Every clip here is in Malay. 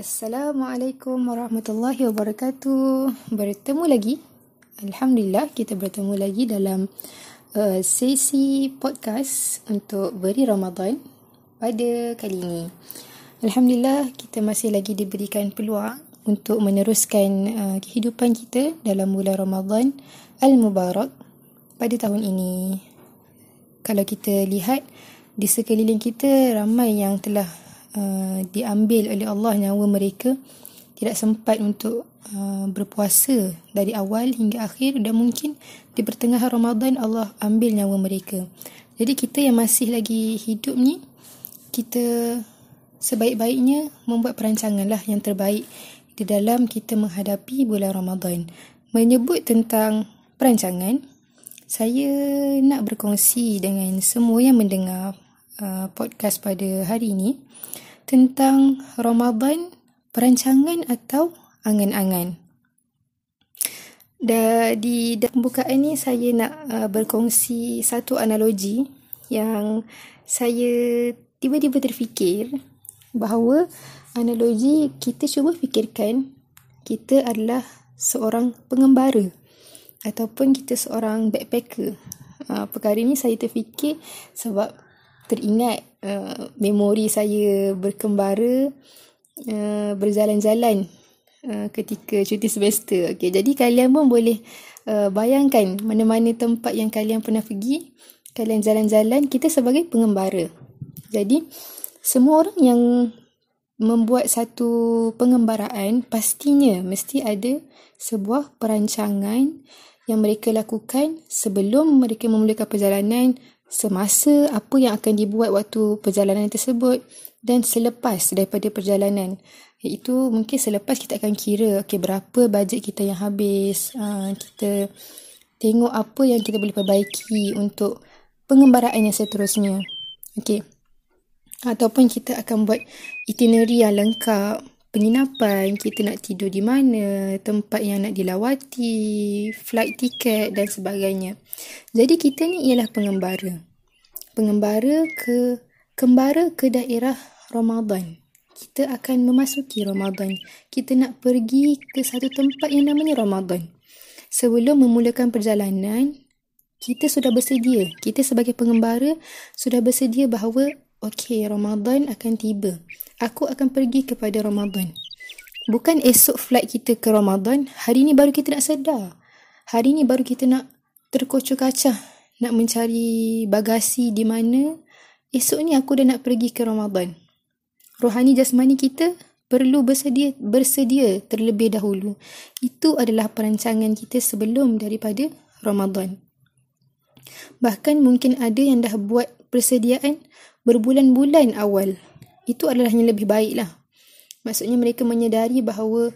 Assalamualaikum warahmatullahi wabarakatuh. Bertemu lagi. Alhamdulillah kita bertemu lagi dalam uh, sesi podcast untuk beri Ramadan pada kali ini. Alhamdulillah kita masih lagi diberikan peluang untuk meneruskan uh, kehidupan kita dalam bulan Ramadan Al-Mubarak pada tahun ini. Kalau kita lihat di sekeliling kita ramai yang telah Uh, diambil oleh Allah nyawa mereka tidak sempat untuk uh, berpuasa dari awal hingga akhir dan mungkin di pertengahan Ramadan Allah ambil nyawa mereka. Jadi kita yang masih lagi hidup ni kita sebaik-baiknya membuat perancangan lah yang terbaik di dalam kita menghadapi bulan Ramadan. Menyebut tentang perancangan, saya nak berkongsi dengan semua yang mendengar uh, podcast pada hari ini tentang Ramadan, perancangan atau angan-angan. Dan di pembukaan ini saya nak uh, berkongsi satu analogi yang saya tiba-tiba terfikir bahawa analogi kita cuba fikirkan kita adalah seorang pengembara ataupun kita seorang backpacker. Uh, perkara ini saya terfikir sebab teringat uh, memori saya berkembara uh, berjalan-jalan uh, ketika cuti semester. Okay, jadi kalian pun boleh uh, bayangkan mana-mana tempat yang kalian pernah pergi, kalian jalan-jalan, kita sebagai pengembara. Jadi, semua orang yang membuat satu pengembaraan pastinya mesti ada sebuah perancangan yang mereka lakukan sebelum mereka memulakan perjalanan semasa apa yang akan dibuat waktu perjalanan tersebut dan selepas daripada perjalanan. Iaitu mungkin selepas kita akan kira okay, berapa bajet kita yang habis uh, kita tengok apa yang kita boleh perbaiki untuk pengembaraan yang seterusnya. Okey ataupun kita akan buat itinerary yang lengkap penginapan, kita nak tidur di mana, tempat yang nak dilawati, flight ticket dan sebagainya. Jadi kita ni ialah pengembara. Pengembara ke kembara ke daerah Ramadan. Kita akan memasuki Ramadan. Kita nak pergi ke satu tempat yang namanya Ramadan. Sebelum memulakan perjalanan, kita sudah bersedia. Kita sebagai pengembara sudah bersedia bahawa okey Ramadan akan tiba aku akan pergi kepada Ramadan. Bukan esok flight kita ke Ramadan, hari ni baru kita nak sedar. Hari ni baru kita nak terkocok kacah, nak mencari bagasi di mana. Esok ni aku dah nak pergi ke Ramadan. Rohani jasmani kita perlu bersedia bersedia terlebih dahulu. Itu adalah perancangan kita sebelum daripada Ramadan. Bahkan mungkin ada yang dah buat persediaan berbulan-bulan awal itu adalah yang lebih baik lah. Maksudnya mereka menyedari bahawa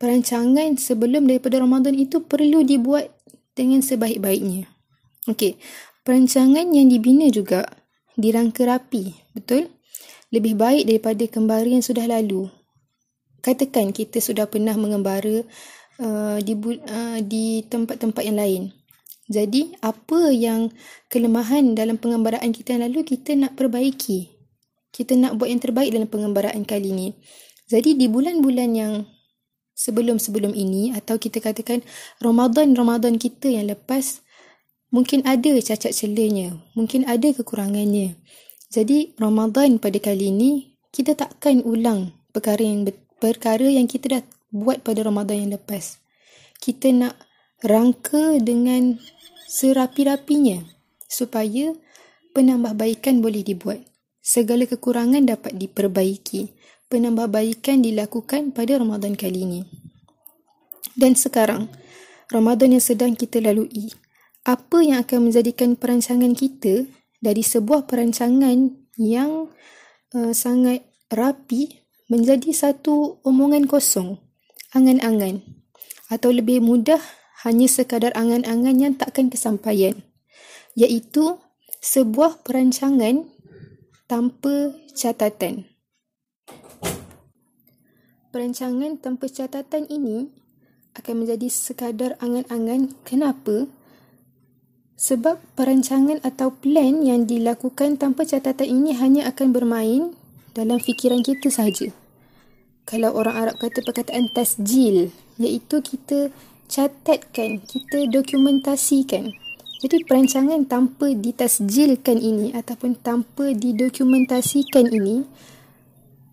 perancangan sebelum daripada Ramadan itu perlu dibuat dengan sebaik-baiknya. Okey, perancangan yang dibina juga dirangka rapi, betul? Lebih baik daripada kembara yang sudah lalu. Katakan kita sudah pernah mengembara uh, di uh, di tempat-tempat yang lain. Jadi, apa yang kelemahan dalam pengembaraan kita yang lalu kita nak perbaiki kita nak buat yang terbaik dalam pengembaraan kali ini. Jadi di bulan-bulan yang sebelum-sebelum ini atau kita katakan Ramadan-Ramadan kita yang lepas mungkin ada cacat celanya, mungkin ada kekurangannya. Jadi Ramadan pada kali ini kita takkan ulang perkara yang perkara yang kita dah buat pada Ramadan yang lepas. Kita nak rangka dengan serapi-rapinya supaya penambahbaikan boleh dibuat segala kekurangan dapat diperbaiki. Penambahbaikan dilakukan pada Ramadan kali ini. Dan sekarang, Ramadan yang sedang kita lalui, apa yang akan menjadikan perancangan kita dari sebuah perancangan yang uh, sangat rapi menjadi satu omongan kosong, angan-angan. atau lebih mudah hanya sekadar angan-angan yang takkan kesampaian iaitu sebuah perancangan tanpa catatan. Perancangan tanpa catatan ini akan menjadi sekadar angan-angan. Kenapa? Sebab perancangan atau plan yang dilakukan tanpa catatan ini hanya akan bermain dalam fikiran kita sahaja. Kalau orang Arab kata perkataan tasjil, iaitu kita catatkan, kita dokumentasikan. Jadi perancangan tanpa ditasjilkan ini ataupun tanpa didokumentasikan ini,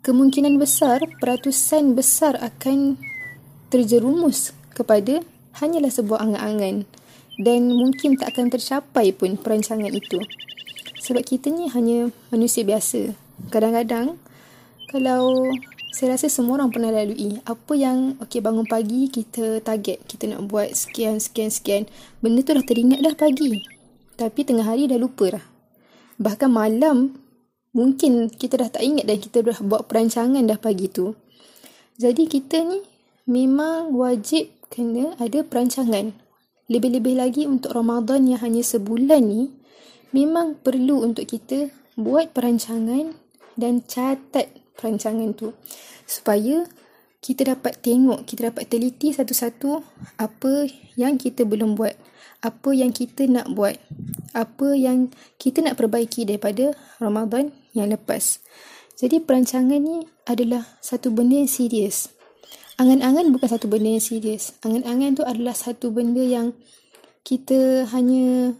kemungkinan besar, peratusan besar akan terjerumus kepada hanyalah sebuah angan-angan dan mungkin tak akan tercapai pun perancangan itu. Sebab kita ni hanya manusia biasa. Kadang-kadang kalau saya rasa semua orang pernah lalui. Apa yang okey bangun pagi kita target kita nak buat sekian sekian sekian benda tu dah teringat dah pagi. Tapi tengah hari dah lupa dah. Bahkan malam mungkin kita dah tak ingat dan kita dah buat perancangan dah pagi tu. Jadi kita ni memang wajib kena ada perancangan. Lebih-lebih lagi untuk Ramadan yang hanya sebulan ni, memang perlu untuk kita buat perancangan dan catat perancangan tu. Supaya kita dapat tengok, kita dapat teliti satu-satu apa yang kita belum buat. Apa yang kita nak buat. Apa yang kita nak perbaiki daripada Ramadan yang lepas. Jadi perancangan ni adalah satu benda yang serius. Angan-angan bukan satu benda yang serius. Angan-angan tu adalah satu benda yang kita hanya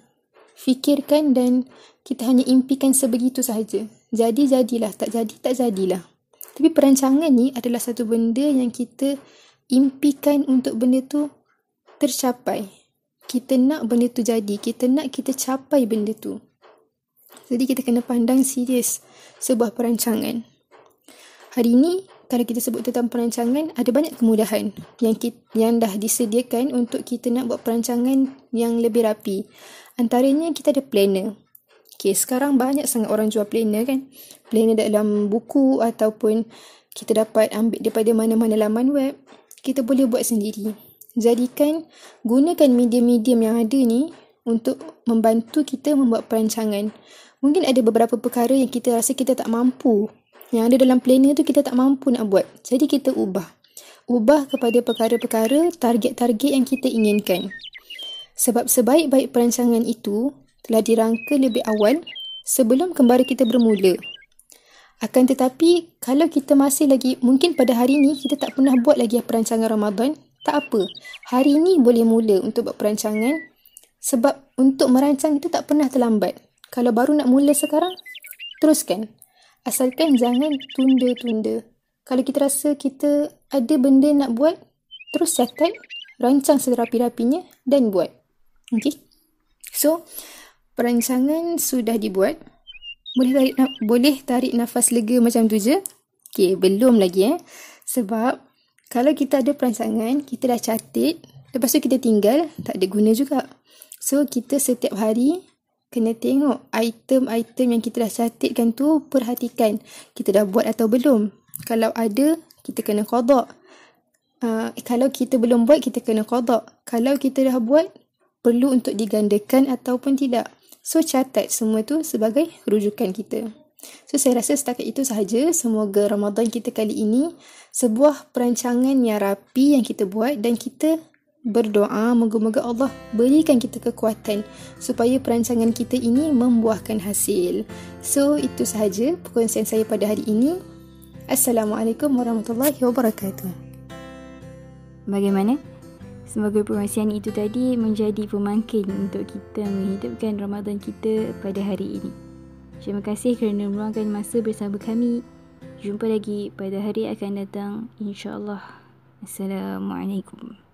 fikirkan dan kita hanya impikan sebegitu sahaja. Jadi jadilah, tak jadi tak jadilah. Tapi perancangan ni adalah satu benda yang kita impikan untuk benda tu tercapai. Kita nak benda tu jadi, kita nak kita capai benda tu. Jadi kita kena pandang serius sebuah perancangan. Hari ini kalau kita sebut tentang perancangan, ada banyak kemudahan yang kita, yang dah disediakan untuk kita nak buat perancangan yang lebih rapi. Antaranya kita ada planner. Okay, sekarang banyak sangat orang jual planner kan. Planner dalam buku ataupun kita dapat ambil daripada mana-mana laman web. Kita boleh buat sendiri. Jadikan, gunakan medium-medium yang ada ni untuk membantu kita membuat perancangan. Mungkin ada beberapa perkara yang kita rasa kita tak mampu yang ada dalam planner tu kita tak mampu nak buat. Jadi kita ubah. Ubah kepada perkara-perkara, target-target yang kita inginkan. Sebab sebaik-baik perancangan itu telah dirangka lebih awal sebelum kembali kita bermula. Akan tetapi, kalau kita masih lagi, mungkin pada hari ini kita tak pernah buat lagi perancangan Ramadan, tak apa. Hari ini boleh mula untuk buat perancangan sebab untuk merancang itu tak pernah terlambat. Kalau baru nak mula sekarang, teruskan. Asalkan jangan tunda-tunda. Kalau kita rasa kita ada benda nak buat, terus catat, rancang serapi-rapinya dan buat. Okay? So, perancangan sudah dibuat. Boleh tarik, boleh tarik nafas lega macam tu je? Okay, belum lagi eh. Sebab, kalau kita ada perancangan, kita dah catat, lepas tu kita tinggal, tak ada guna juga. So, kita setiap hari kena tengok item-item yang kita dah catatkan tu perhatikan kita dah buat atau belum kalau ada kita kena kodok uh, kalau kita belum buat kita kena kodok kalau kita dah buat perlu untuk digandakan ataupun tidak so catat semua tu sebagai rujukan kita so saya rasa setakat itu sahaja semoga Ramadan kita kali ini sebuah perancangan yang rapi yang kita buat dan kita berdoa moga-moga Allah berikan kita kekuatan supaya perancangan kita ini membuahkan hasil. So itu sahaja perkongsian saya pada hari ini. Assalamualaikum warahmatullahi wabarakatuh. Bagaimana? Semoga perkongsian itu tadi menjadi pemangkin untuk kita menghidupkan Ramadan kita pada hari ini. Terima kasih kerana meluangkan masa bersama kami. Jumpa lagi pada hari akan datang insya-Allah. Assalamualaikum.